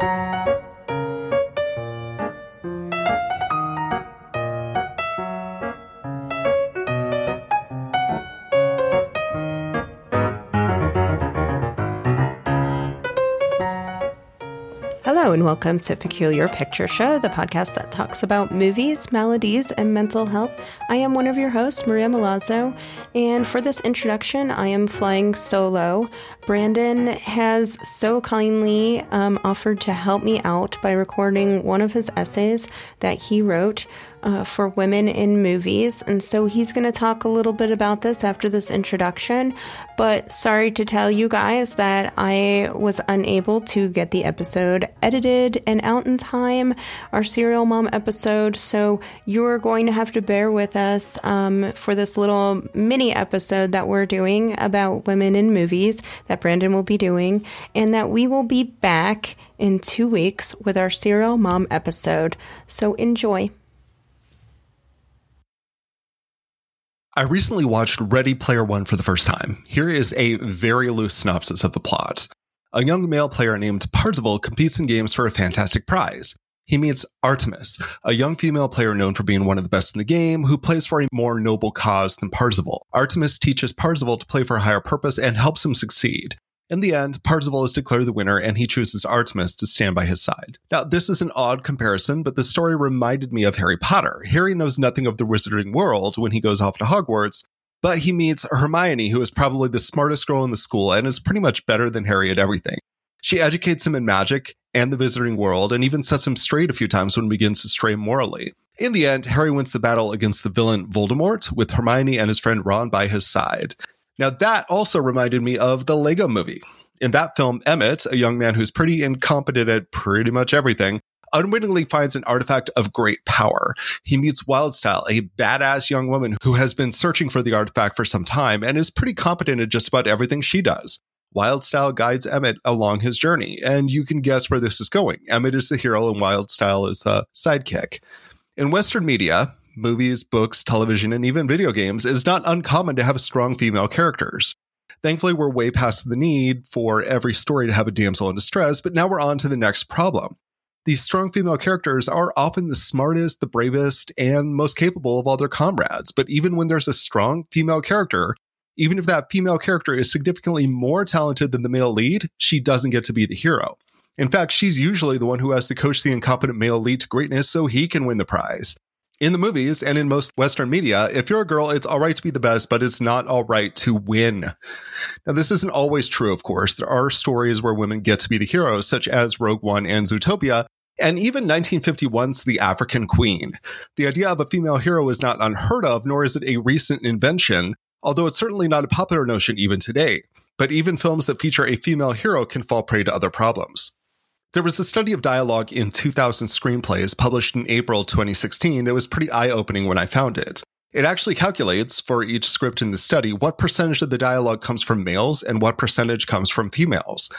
you And welcome to Peculiar Picture Show, the podcast that talks about movies, melodies, and mental health. I am one of your hosts, Maria Milazzo, and for this introduction, I am flying solo. Brandon has so kindly um, offered to help me out by recording one of his essays that he wrote uh, for women in movies. And so he's going to talk a little bit about this after this introduction. But sorry to tell you guys that I was unable to get the episode edited and out in time, our Serial Mom episode. So you're going to have to bear with us um, for this little mini episode that we're doing about women in movies that Brandon will be doing, and that we will be back in two weeks with our Serial Mom episode. So enjoy. I recently watched Ready Player One for the first time. Here is a very loose synopsis of the plot. A young male player named Parzival competes in games for a fantastic prize. He meets Artemis, a young female player known for being one of the best in the game, who plays for a more noble cause than Parzival. Artemis teaches Parzival to play for a higher purpose and helps him succeed. In the end, Parzival is declared the winner and he chooses Artemis to stand by his side. Now, this is an odd comparison, but the story reminded me of Harry Potter. Harry knows nothing of the wizarding world when he goes off to Hogwarts, but he meets Hermione, who is probably the smartest girl in the school and is pretty much better than Harry at everything. She educates him in magic and the wizarding world and even sets him straight a few times when he begins to stray morally. In the end, Harry wins the battle against the villain Voldemort with Hermione and his friend Ron by his side. Now, that also reminded me of the Lego movie. In that film, Emmett, a young man who's pretty incompetent at pretty much everything, unwittingly finds an artifact of great power. He meets Wildstyle, a badass young woman who has been searching for the artifact for some time and is pretty competent at just about everything she does. Wildstyle guides Emmett along his journey, and you can guess where this is going. Emmett is the hero, and Wildstyle is the sidekick. In Western media, movies, books, television, and even video games, is not uncommon to have strong female characters. Thankfully, we're way past the need for every story to have a damsel in distress, but now we're on to the next problem. These strong female characters are often the smartest, the bravest, and most capable of all their comrades. But even when there's a strong female character, even if that female character is significantly more talented than the male lead, she doesn't get to be the hero. In fact, she's usually the one who has to coach the incompetent male lead to greatness so he can win the prize in the movies and in most Western media, if you're a girl, it's all right to be the best, but it's not all right to win. Now, this isn't always true, of course. There are stories where women get to be the heroes, such as Rogue One and Zootopia, and even 1951's The African Queen. The idea of a female hero is not unheard of, nor is it a recent invention, although it's certainly not a popular notion even today. But even films that feature a female hero can fall prey to other problems. There was a study of dialogue in 2000 screenplays published in April 2016 that was pretty eye opening when I found it. It actually calculates for each script in the study what percentage of the dialogue comes from males and what percentage comes from females.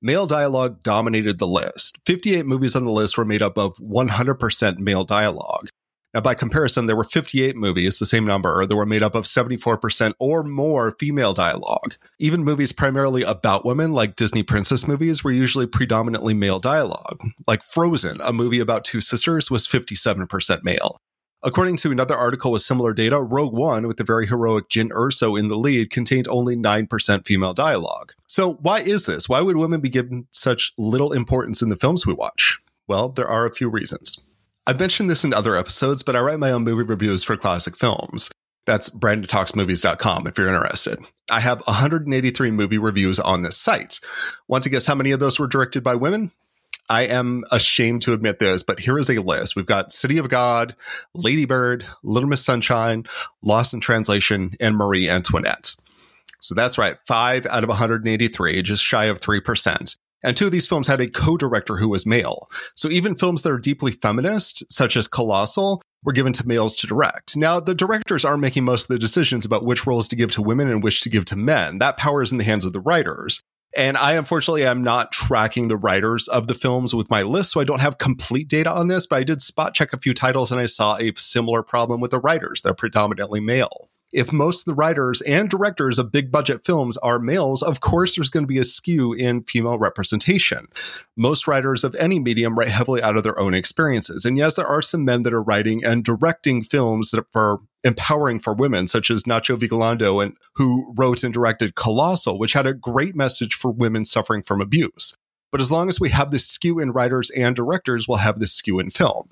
Male dialogue dominated the list. 58 movies on the list were made up of 100% male dialogue. Now, by comparison, there were 58 movies, the same number, that were made up of 74% or more female dialogue. Even movies primarily about women, like Disney princess movies, were usually predominantly male dialogue. Like Frozen, a movie about two sisters, was 57% male. According to another article with similar data, Rogue One, with the very heroic Jyn Erso in the lead, contained only 9% female dialogue. So, why is this? Why would women be given such little importance in the films we watch? Well, there are a few reasons. I've mentioned this in other episodes, but I write my own movie reviews for classic films. That's brandontalksmovies.com if you're interested. I have 183 movie reviews on this site. Want to guess how many of those were directed by women? I am ashamed to admit this, but here is a list. We've got City of God, Lady Bird, Little Miss Sunshine, Lost in Translation, and Marie Antoinette. So that's right, five out of 183, just shy of 3%. And two of these films had a co-director who was male. So even films that are deeply feminist, such as Colossal, were given to males to direct. Now, the directors are making most of the decisions about which roles to give to women and which to give to men. That power is in the hands of the writers. And I unfortunately am not tracking the writers of the films with my list, so I don't have complete data on this, but I did spot check a few titles and I saw a similar problem with the writers. They're predominantly male. If most of the writers and directors of big budget films are males, of course there's going to be a skew in female representation. Most writers of any medium write heavily out of their own experiences. And yes, there are some men that are writing and directing films that for empowering for women, such as Nacho Vigalondo, and who wrote and directed Colossal, which had a great message for women suffering from abuse. But as long as we have this skew in writers and directors, we'll have this skew in film.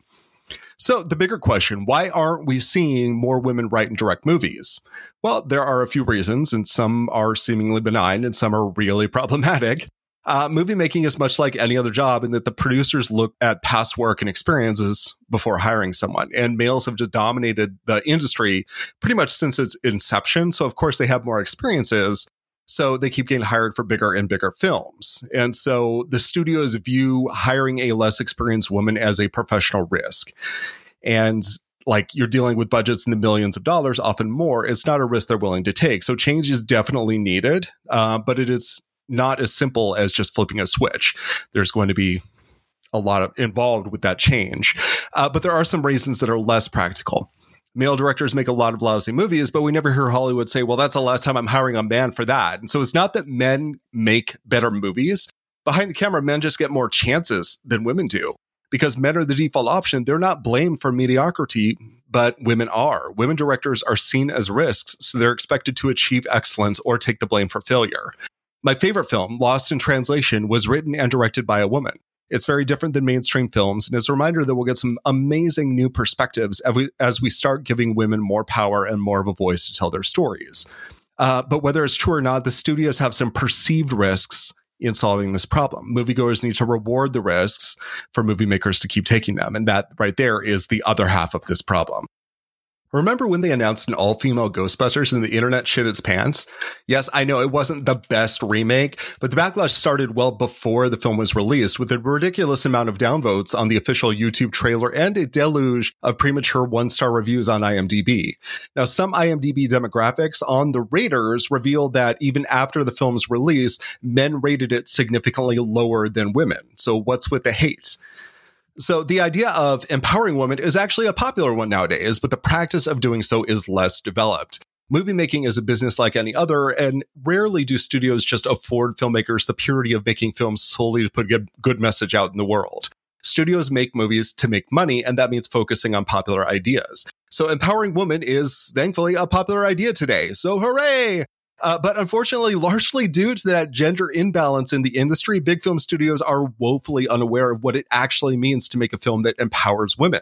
So, the bigger question why aren't we seeing more women write and direct movies? Well, there are a few reasons, and some are seemingly benign and some are really problematic. Uh, movie making is much like any other job in that the producers look at past work and experiences before hiring someone. And males have just dominated the industry pretty much since its inception. So, of course, they have more experiences. So they keep getting hired for bigger and bigger films. And so the studios view hiring a less experienced woman as a professional risk. And like you're dealing with budgets in the millions of dollars, often more, it's not a risk they're willing to take. So change is definitely needed, uh, but it is not as simple as just flipping a switch. There's going to be a lot of involved with that change. Uh, but there are some reasons that are less practical male directors make a lot of lousy movies, but we never hear Hollywood say, well, that's the last time I'm hiring a man for that. And so it's not that men make better movies. Behind the camera, men just get more chances than women do because men are the default option. They're not blamed for mediocrity, but women are. Women directors are seen as risks, so they're expected to achieve excellence or take the blame for failure. My favorite film, Lost in Translation, was written and directed by a woman. It's very different than mainstream films, and it's a reminder that we'll get some amazing new perspectives as we, as we start giving women more power and more of a voice to tell their stories. Uh, but whether it's true or not, the studios have some perceived risks in solving this problem. Moviegoers need to reward the risks for movie makers to keep taking them. And that right there is the other half of this problem. Remember when they announced an all female Ghostbusters and the internet shit its pants? Yes, I know it wasn't the best remake, but the backlash started well before the film was released with a ridiculous amount of downvotes on the official YouTube trailer and a deluge of premature one star reviews on IMDb. Now, some IMDb demographics on the raters revealed that even after the film's release, men rated it significantly lower than women. So, what's with the hate? So the idea of empowering women is actually a popular one nowadays, but the practice of doing so is less developed. Movie making is a business like any other, and rarely do studios just afford filmmakers the purity of making films solely to put a good message out in the world. Studios make movies to make money, and that means focusing on popular ideas. So empowering women is thankfully a popular idea today. So hooray! Uh, but unfortunately, largely due to that gender imbalance in the industry, big film studios are woefully unaware of what it actually means to make a film that empowers women.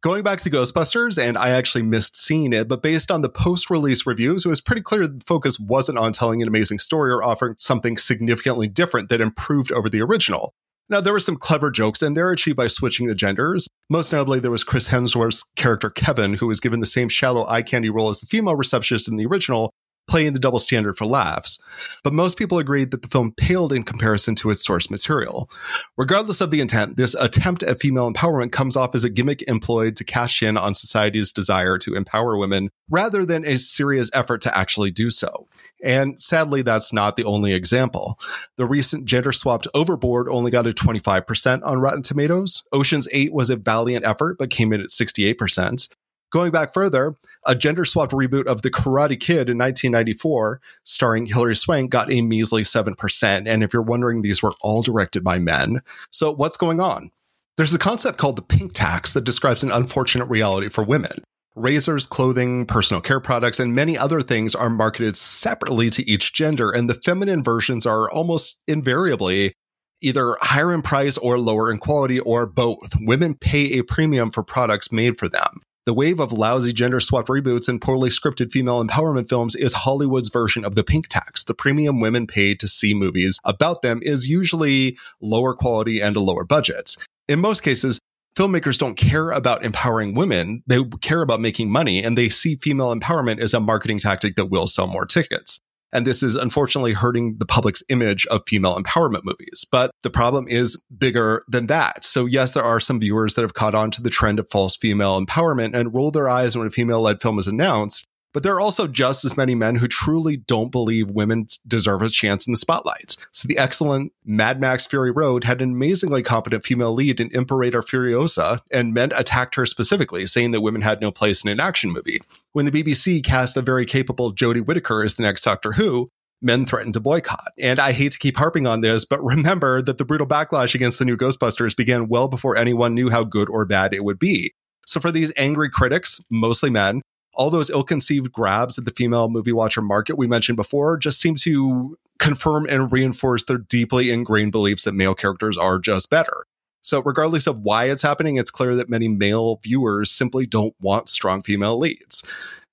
Going back to Ghostbusters, and I actually missed seeing it, but based on the post release reviews, it was pretty clear the focus wasn't on telling an amazing story or offering something significantly different that improved over the original. Now, there were some clever jokes, and they're achieved by switching the genders. Most notably, there was Chris Hemsworth's character Kevin, who was given the same shallow eye candy role as the female receptionist in the original, playing the double standard for laughs, but most people agreed that the film paled in comparison to its source material. Regardless of the intent, this attempt at female empowerment comes off as a gimmick employed to cash in on society's desire to empower women rather than a serious effort to actually do so. And sadly, that's not the only example. The recent gender swapped Overboard only got a 25% on Rotten Tomatoes. Ocean's 8 was a valiant effort, but came in at 68%. Going back further, a gender swapped reboot of The Karate Kid in 1994, starring Hilary Swank, got a measly 7%. And if you're wondering, these were all directed by men. So what's going on? There's a concept called the pink tax that describes an unfortunate reality for women. Razors, clothing, personal care products, and many other things are marketed separately to each gender, and the feminine versions are almost invariably either higher in price or lower in quality or both. Women pay a premium for products made for them. The wave of lousy gender swapped reboots and poorly scripted female empowerment films is Hollywood's version of the pink tax. The premium women pay to see movies about them is usually lower quality and a lower budget. In most cases, filmmakers don't care about empowering women. They care about making money and they see female empowerment as a marketing tactic that will sell more tickets. And this is unfortunately hurting the public's image of female empowerment movies. But the problem is bigger than that. So, yes, there are some viewers that have caught on to the trend of false female empowerment and roll their eyes when a female led film is announced. But there are also just as many men who truly don't believe women deserve a chance in the spotlight. So the excellent Mad Max Fury Road had an amazingly competent female lead in Imperator Furiosa, and men attacked her specifically, saying that women had no place in an action movie. When the BBC cast the very capable Jodie Whittaker as the next Doctor Who, men threatened to boycott. And I hate to keep harping on this, but remember that the brutal backlash against the new Ghostbusters began well before anyone knew how good or bad it would be. So for these angry critics, mostly men, all those ill-conceived grabs at the female movie watcher market we mentioned before just seem to confirm and reinforce their deeply ingrained beliefs that male characters are just better. So regardless of why it's happening, it's clear that many male viewers simply don't want strong female leads.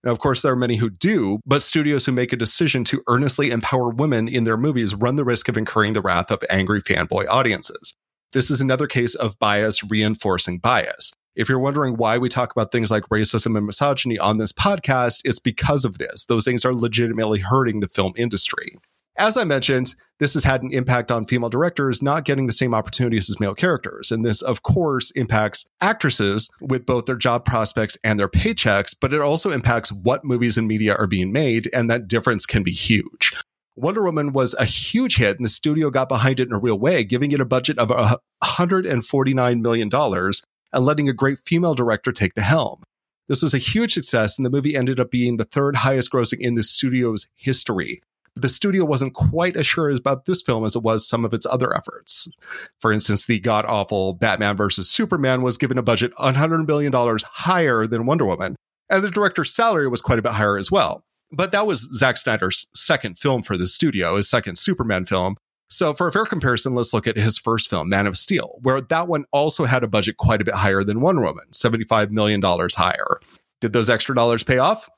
Now, of course, there are many who do, but studios who make a decision to earnestly empower women in their movies run the risk of incurring the wrath of angry fanboy audiences. This is another case of bias reinforcing bias. If you're wondering why we talk about things like racism and misogyny on this podcast, it's because of this. Those things are legitimately hurting the film industry. As I mentioned, this has had an impact on female directors not getting the same opportunities as male characters. And this, of course, impacts actresses with both their job prospects and their paychecks, but it also impacts what movies and media are being made. And that difference can be huge. Wonder Woman was a huge hit, and the studio got behind it in a real way, giving it a budget of $149 million and letting a great female director take the helm. This was a huge success, and the movie ended up being the third highest grossing in the studio's history. But the studio wasn't quite as sure about this film as it was some of its other efforts. For instance, the god awful Batman vs. Superman was given a budget $100 million higher than Wonder Woman, and the director's salary was quite a bit higher as well. But that was Zack Snyder's second film for the studio, his second Superman film, so, for a fair comparison, let's look at his first film, Man of Steel, where that one also had a budget quite a bit higher than Wonder Woman, $75 million higher. Did those extra dollars pay off?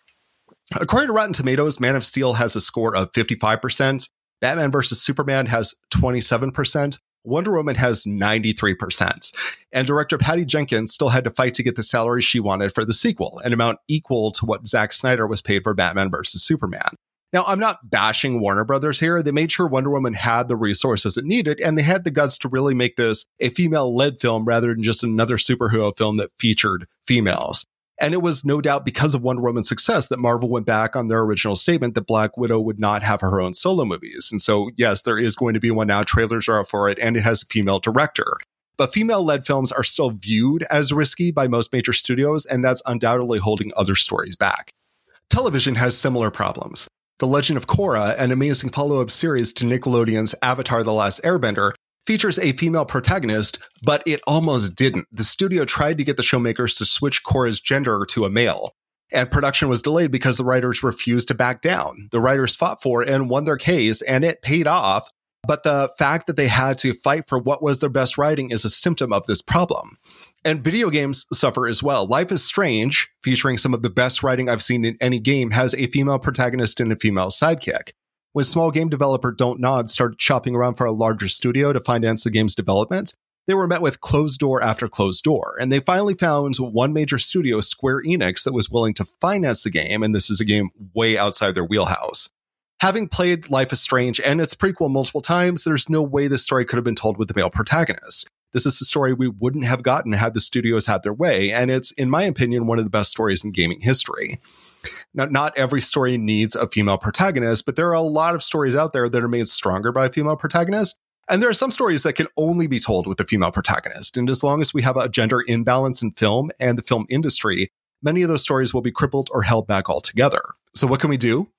According to Rotten Tomatoes, Man of Steel has a score of 55%, Batman vs. Superman has 27%, Wonder Woman has 93%. And director Patty Jenkins still had to fight to get the salary she wanted for the sequel, an amount equal to what Zack Snyder was paid for Batman vs. Superman. Now, I'm not bashing Warner Brothers here. They made sure Wonder Woman had the resources it needed, and they had the guts to really make this a female led film rather than just another superhero film that featured females. And it was no doubt because of Wonder Woman's success that Marvel went back on their original statement that Black Widow would not have her own solo movies. And so, yes, there is going to be one now. Trailers are out for it, and it has a female director. But female led films are still viewed as risky by most major studios, and that's undoubtedly holding other stories back. Television has similar problems. The Legend of Korra, an amazing follow up series to Nickelodeon's Avatar The Last Airbender, features a female protagonist, but it almost didn't. The studio tried to get the showmakers to switch Korra's gender to a male. And production was delayed because the writers refused to back down. The writers fought for and won their case, and it paid off. But the fact that they had to fight for what was their best writing is a symptom of this problem. And video games suffer as well. Life is Strange, featuring some of the best writing I've seen in any game, has a female protagonist and a female sidekick. When small game developer Dontnod started shopping around for a larger studio to finance the game's development, they were met with closed door after closed door. And they finally found one major studio, Square Enix, that was willing to finance the game. And this is a game way outside their wheelhouse. Having played Life is Strange and its prequel multiple times, there's no way this story could have been told with the male protagonist. This is a story we wouldn't have gotten had the studios had their way. And it's, in my opinion, one of the best stories in gaming history. Now, not every story needs a female protagonist, but there are a lot of stories out there that are made stronger by a female protagonist. And there are some stories that can only be told with a female protagonist. And as long as we have a gender imbalance in film and the film industry, many of those stories will be crippled or held back altogether. So, what can we do?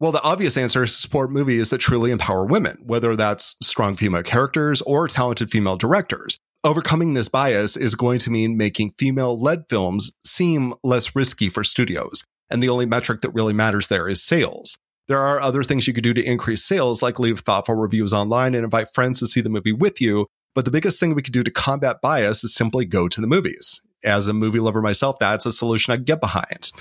Well, the obvious answer to support movies that truly empower women, whether that's strong female characters or talented female directors. Overcoming this bias is going to mean making female led films seem less risky for studios. And the only metric that really matters there is sales. There are other things you could do to increase sales, like leave thoughtful reviews online and invite friends to see the movie with you. But the biggest thing we could do to combat bias is simply go to the movies as a movie lover myself, that's a solution I get behind.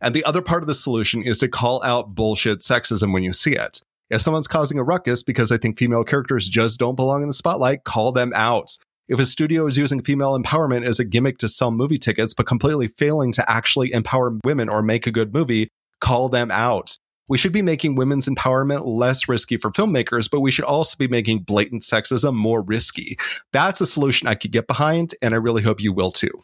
And the other part of the solution is to call out bullshit sexism when you see it. If someone's causing a ruckus because they think female characters just don't belong in the spotlight, call them out. If a studio is using female empowerment as a gimmick to sell movie tickets, but completely failing to actually empower women or make a good movie, call them out. We should be making women's empowerment less risky for filmmakers, but we should also be making blatant sexism more risky. That's a solution I could get behind, and I really hope you will too.